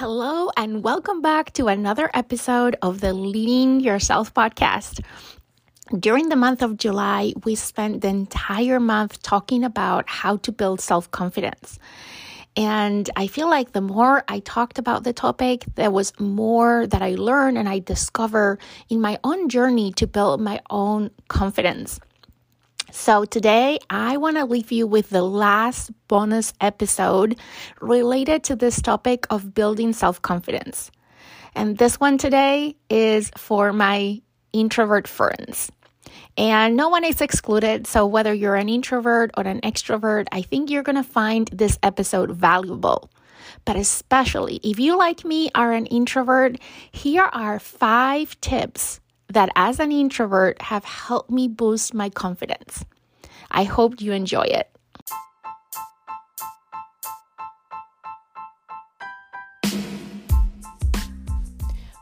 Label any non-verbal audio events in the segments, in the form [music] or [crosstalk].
Hello, and welcome back to another episode of the Leading Yourself podcast. During the month of July, we spent the entire month talking about how to build self confidence. And I feel like the more I talked about the topic, there was more that I learned and I discovered in my own journey to build my own confidence. So today I want to leave you with the last bonus episode related to this topic of building self confidence. And this one today is for my introvert friends. And no one is excluded. So, whether you're an introvert or an extrovert, I think you're going to find this episode valuable. But especially if you, like me, are an introvert, here are five tips that, as an introvert, have helped me boost my confidence. I hope you enjoy it.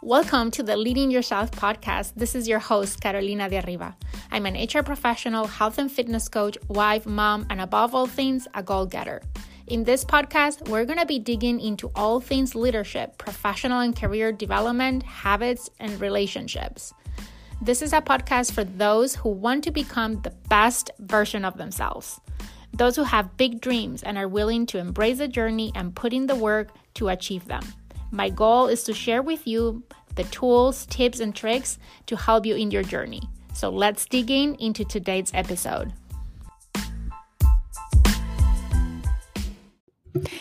Welcome to the Leading Yourself podcast. This is your host, Carolina de Arriba. I'm an HR professional, health and fitness coach, wife, mom, and above all things, a goal getter. In this podcast, we're going to be digging into all things leadership, professional and career development, habits, and relationships. This is a podcast for those who want to become the best version of themselves, those who have big dreams and are willing to embrace the journey and put in the work to achieve them. My goal is to share with you the tools, tips, and tricks to help you in your journey. So let's dig in into today's episode.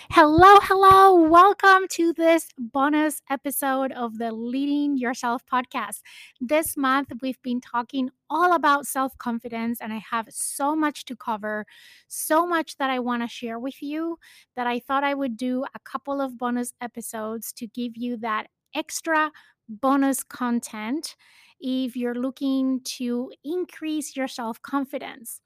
Hello, hello. Welcome to this bonus episode of the Leading Yourself podcast. This month, we've been talking all about self confidence, and I have so much to cover, so much that I want to share with you that I thought I would do a couple of bonus episodes to give you that extra bonus content if you're looking to increase your self confidence.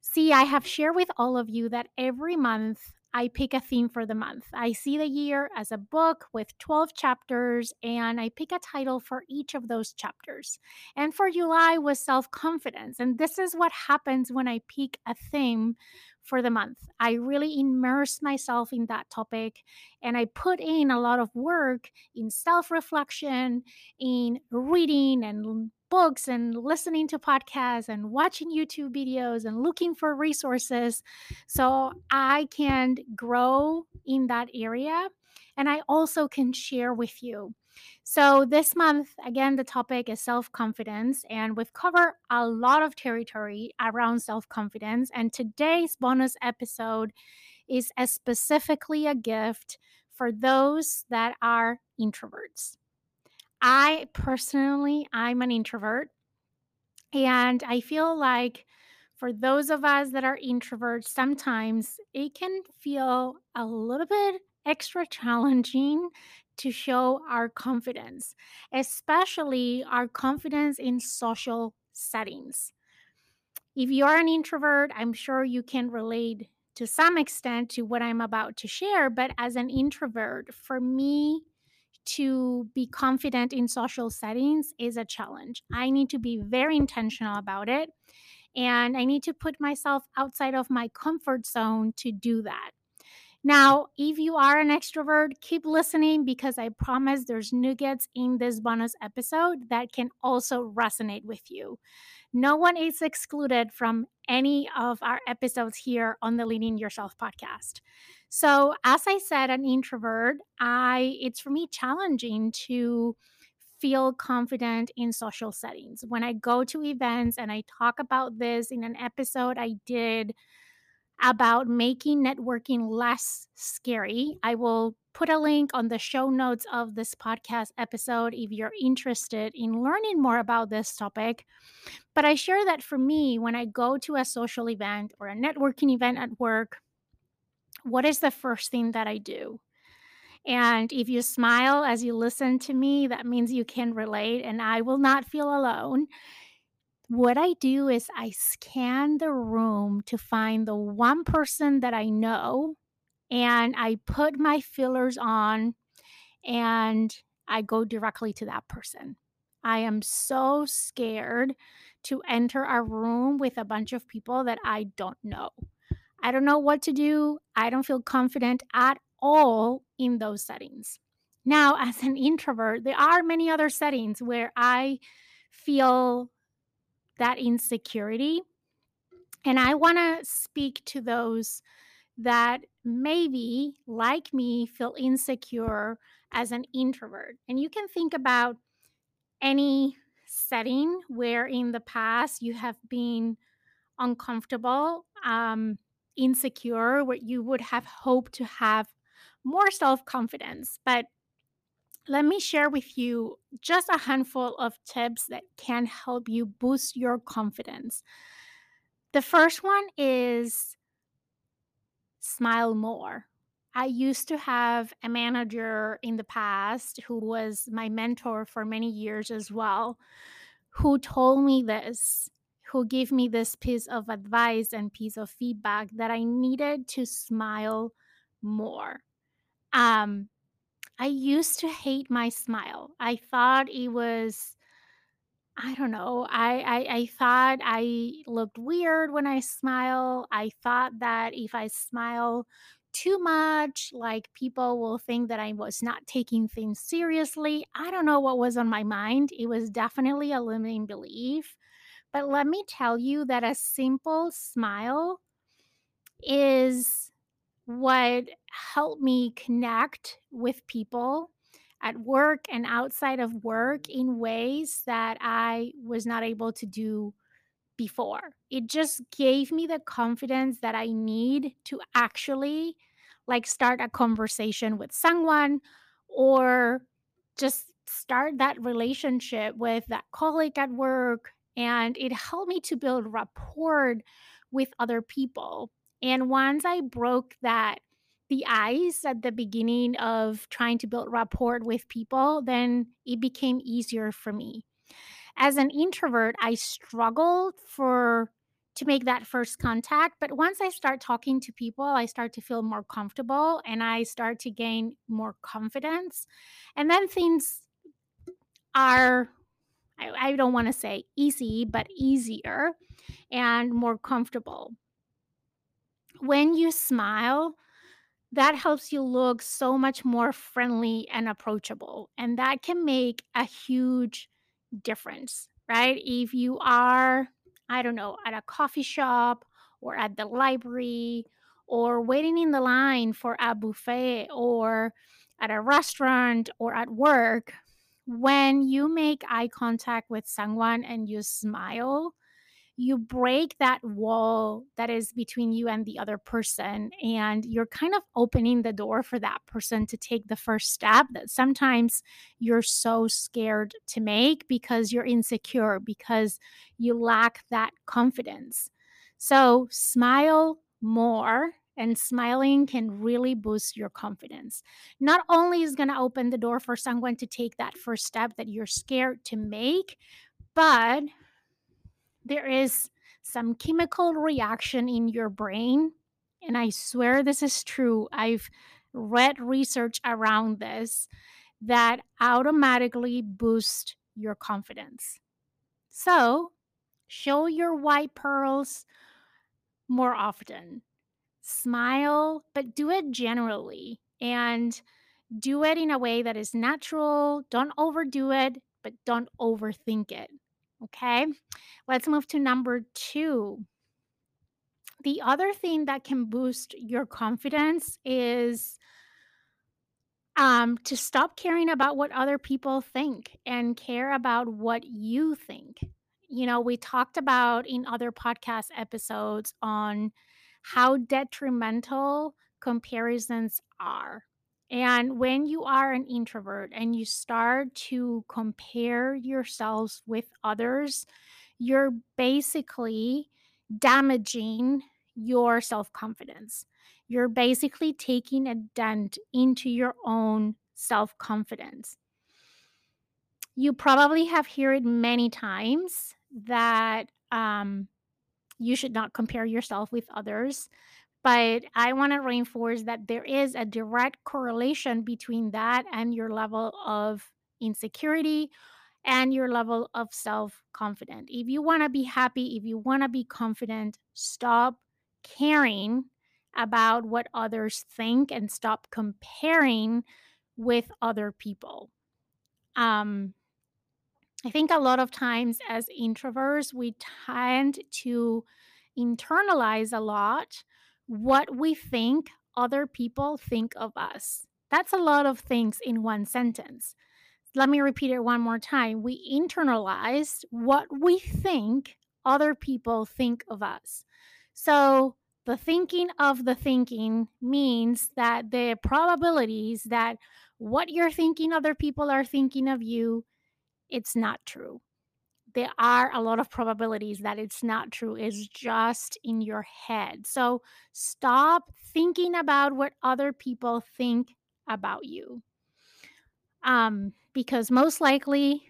See, I have shared with all of you that every month I pick a theme for the month. I see the year as a book with 12 chapters and I pick a title for each of those chapters. And for July was self confidence. And this is what happens when I pick a theme for the month. I really immerse myself in that topic and I put in a lot of work in self reflection, in reading and books and listening to podcasts and watching YouTube videos and looking for resources so I can grow in that area and I also can share with you. So, this month, again, the topic is self confidence, and we've covered a lot of territory around self confidence. And today's bonus episode is a specifically a gift for those that are introverts. I personally, I'm an introvert. And I feel like for those of us that are introverts, sometimes it can feel a little bit extra [laughs] challenging to show our confidence, especially our confidence in social settings. If you're an introvert, I'm sure you can relate to some extent to what I'm about to share. But as an introvert, for me, to be confident in social settings is a challenge. I need to be very intentional about it. And I need to put myself outside of my comfort zone to do that. Now, if you are an extrovert, keep listening because I promise there's nuggets in this bonus episode that can also resonate with you. No one is excluded from any of our episodes here on the Leading Yourself podcast. So, as I said, an introvert, I it's for me challenging to feel confident in social settings. When I go to events and I talk about this in an episode I did about making networking less scary, I will put a link on the show notes of this podcast episode if you're interested in learning more about this topic. But I share that for me, when I go to a social event or a networking event at work, what is the first thing that I do? And if you smile as you listen to me, that means you can relate and I will not feel alone. What I do is I scan the room to find the one person that I know and I put my fillers on and I go directly to that person. I am so scared to enter a room with a bunch of people that I don't know. I don't know what to do. I don't feel confident at all in those settings. Now, [laughs] as an introvert, there are many other settings where I feel that insecurity. And I want to speak to those that maybe, like me, feel insecure as an introvert. And you can think about any setting where in the past you have been uncomfortable, um, insecure, where you would have hoped to have more self confidence. But let me share with you just a handful of tips that can help you boost your confidence. The first one is smile more. I used to have a manager in the past who was my mentor for many years as well, who told me this, who gave me this piece of advice and piece of feedback that I needed to smile more. Um, I used to hate my smile. I thought it was I don't know. I, I I thought I looked weird when I smile. I thought that if I smile too much, like people will think that I was not taking things seriously. I don't know what was on my mind. It was definitely a limiting belief. But let me tell you that a simple smile is what helped me connect with people at work and outside of work in ways that I was not able to do before. It just gave me the confidence that I need to actually like start a conversation with someone or just start that relationship with that colleague at work and it helped me to build rapport with other people. And once I broke that the ice at the beginning of trying to build rapport with people, then it became easier for me. As an introvert, I struggled for to make that first contact, but once I start talking to people, I start to feel more comfortable and I start to gain more confidence. And then things are I, I don't want to say easy, but easier and more comfortable. When you smile, that helps you look so much more friendly and approachable. And that can make a huge difference, right? If you are, I don't know, at a coffee shop or at the library or waiting in the line for a buffet or at a restaurant or at work, when you make eye contact with someone and you smile, you break that wall that is between you and the other person and you're kind of opening the door for that person to take the first step that sometimes you're so scared to make because you're insecure because you lack that confidence. So smile more and smiling can really boost your confidence. Not only is going to open the door for someone to take that first step that you're scared to make, but there is some chemical reaction in your brain. And I swear this is true. I've read research around this that automatically boost your confidence. So, show your white pearls more often. Smile, but do it generally and do it in a way that is natural. Don't overdo it, but don't overthink it. Okay, let's move to number two. The other thing that can boost your confidence is um, to stop caring about what other people think and care about what you think. You know, we talked about in other podcast episodes on how detrimental comparisons are. And when you are an introvert and you start to compare yourselves with others, you're basically damaging your self confidence. You're basically taking a dent into your own self confidence. You probably have heard it many times that um, you should not compare yourself with others. But I want to reinforce that there is a direct correlation between that and your level of insecurity and your level of self confidence. If you want to be happy, if you want to be confident, stop caring about what others think and stop comparing with other people. Um, I think a lot of times as introverts, we tend to internalize a lot what we think other people think of us. That's a lot of things in one sentence. Let me repeat it one more time. We internalize what we think other people think of us. So, the thinking of the thinking means that the probabilities that what you're thinking other people are thinking of you, it's not true. There are a lot of probabilities that it's not true. It's just in your head. So stop thinking about what other people think about you. Um, because most likely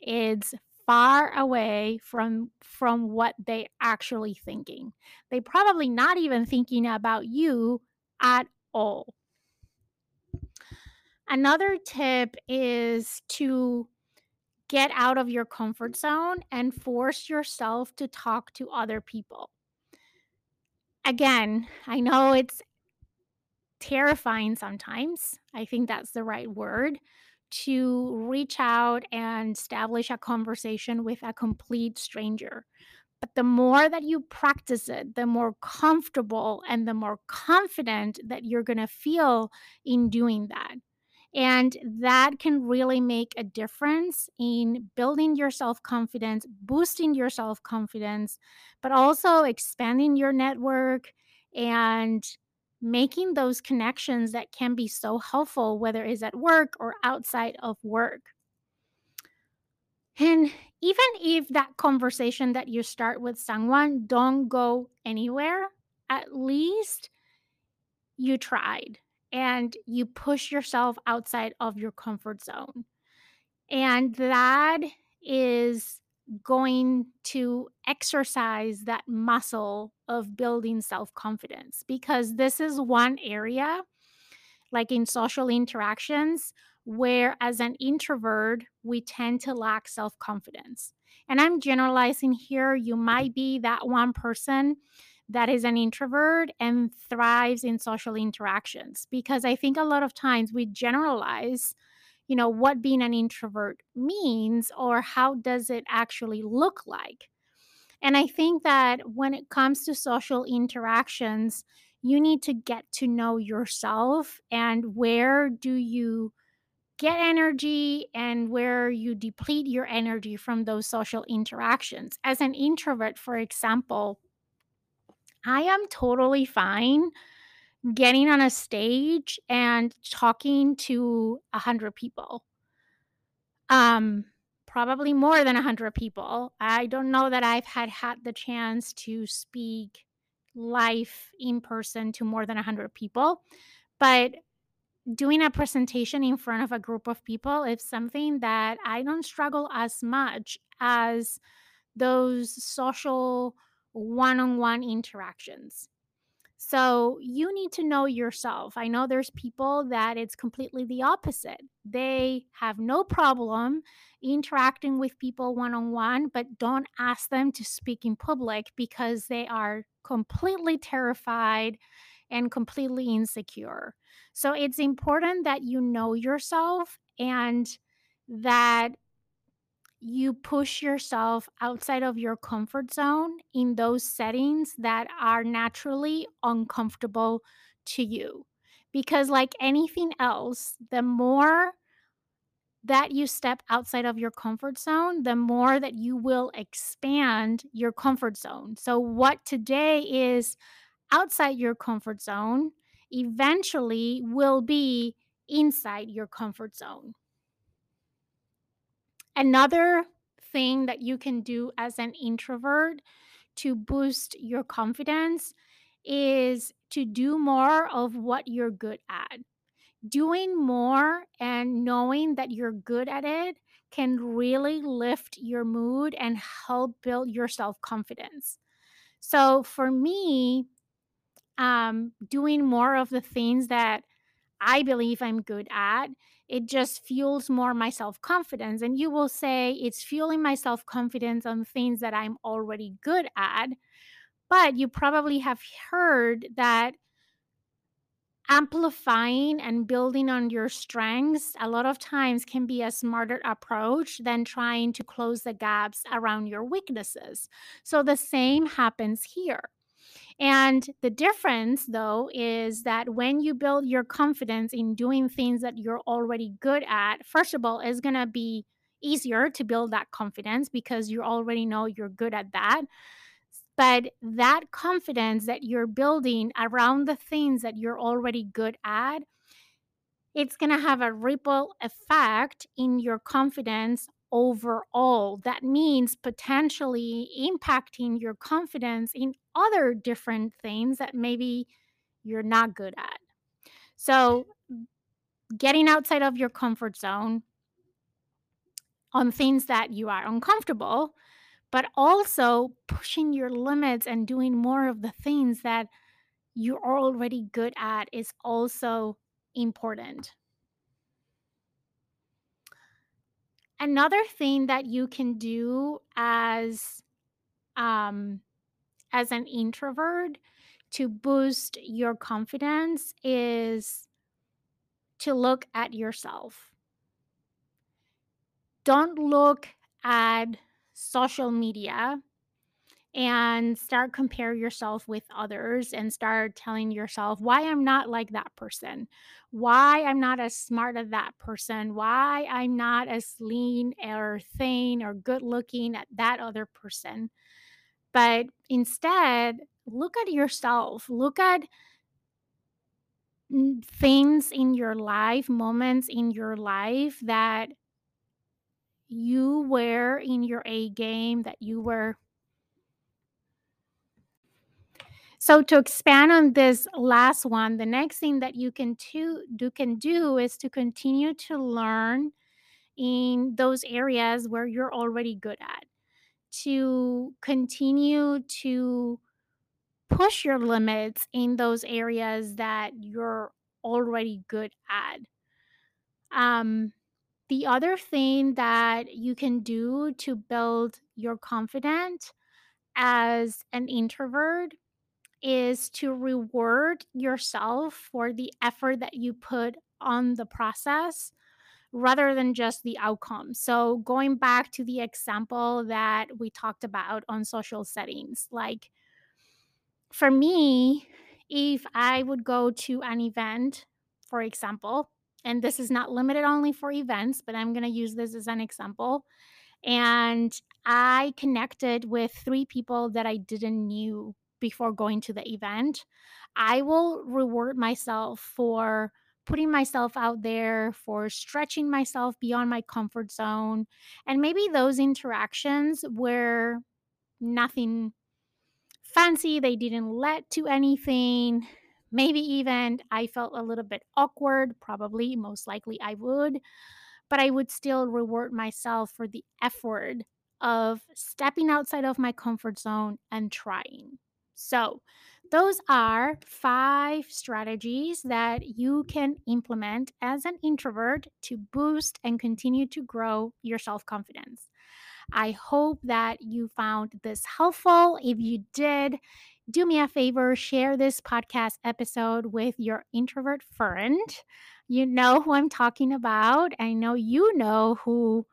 it's far away from from what they actually thinking. They probably not even thinking about you at all. Another tip is to get out of your comfort zone and force yourself to talk to other people. Again, I know it's terrifying sometimes. I think that's the right word to reach out and establish a conversation with a complete stranger. But the more that you practice it, the more comfortable and the more confident that you're going to feel in doing that. And that can really make a difference in building your self confidence, boosting your self confidence, but also expanding your network and making those connections that can be so helpful, whether it's at work or outside of work. And even if that conversation that you start with someone don't go anywhere, at least you tried and you push yourself outside of your comfort zone. And that is going to exercise that muscle of building self confidence because this is one area, like in social interactions, where as an introvert, we tend to lack self confidence. And I'm generalizing here. You might be that one person that is an introvert and thrives in social interactions because I think a lot of times we generalize you know what being an introvert means or how does it actually look like. And i think that when it comes to social interactions you need to get to know yourself and where do you get energy and where you deplete your energy from those social interactions. As an introvert for example I am totally fine getting on a stage and talking to a hundred people. Um, probably more than a hundred people. I don't know that I've had had the chance to speak live in person to more than a hundred people, but doing a presentation in front of a group of people is something that I don't struggle as much as those social one on one interactions. So you need to know yourself. I know there's people that it's completely the opposite. They have no problem interacting with people one on one, but don't ask them to speak in public because they are completely terrified and completely insecure. So it's important that you know yourself and that you push yourself outside of your comfort zone in those settings that are naturally uncomfortable to you. Because, like anything else, the more that you step outside of your comfort zone, the more that you will expand your comfort zone. So, what today is outside your comfort zone eventually will be inside your comfort zone. Another thing that you can do as an introvert to boost your confidence is to do more of what you're good at. Doing more and knowing that you're good at it can really lift your mood and help build your self confidence. So, for me, um, doing more of the things that I believe I'm good at it just fuels more my self confidence. And you will say it's fueling my self confidence on things that I'm already good at. But you probably have heard that amplifying and building on your strengths a lot of times can be a smarter approach than trying to close the gaps around your weaknesses. So the same happens here. And the difference, though, is that when you build your confidence in doing things that you're already good at, first of all, it's going to be easier to build that confidence because you already know you're good at that. But that confidence that you're building around the things that you're already good at, it's going to have a ripple effect in your confidence overall. That means potentially impacting your confidence in other different things that maybe you're not good at. So, getting outside of your comfort zone on things that you are uncomfortable but also pushing your limits and doing more of the things that you're already good at is also important. Another thing that you can do as um, as an introvert to boost your confidence is to look at yourself. Don't look at social media and start compare yourself with others and start telling yourself why I'm not like that person, why I'm not as smart as that person, why I'm not as lean or thin or good looking at that other person. But instead, look at yourself. Look at things in your life, moments in your life that you were in your A game, that you were. So to expand on this last one, the next thing that you can to, do can do is to continue to learn in those areas where you're already good at. To continue to push your limits in those areas that you're already good at. Um, the other thing that you can do to build your confidence as an introvert is to reward yourself for the effort that you put on the process rather than just the outcome. So, going back to the example that we talked about on social settings, like for me, if I would go to an event, for example, and this is not limited only for events, but I'm going to use this as an example. And I connected with three people that I didn't knew before going to the event. I will reward myself for putting myself out there, for stretching myself beyond my comfort zone. And maybe those interactions were nothing fancy, they didn't lead to anything. Maybe even I felt a little bit awkward, probably, most likely I would, but I would still reward myself for the effort of stepping outside of my comfort zone and trying. So, those are five strategies that you can implement as an introvert to boost and continue to grow your self confidence. I hope that you found this helpful. If you did, do me a favor, share this podcast episode with your introvert friend. You know who I'm talking about. I know you know who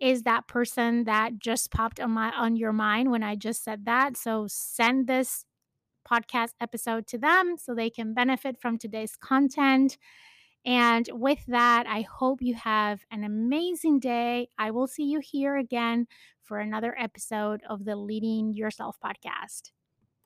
is that person that just popped on my on your mind when I just said that. So send this podcast episode to them so they can benefit from today's content. And with that, I hope you have an amazing day. I will see you here again for another episode of the Leading Yourself podcast.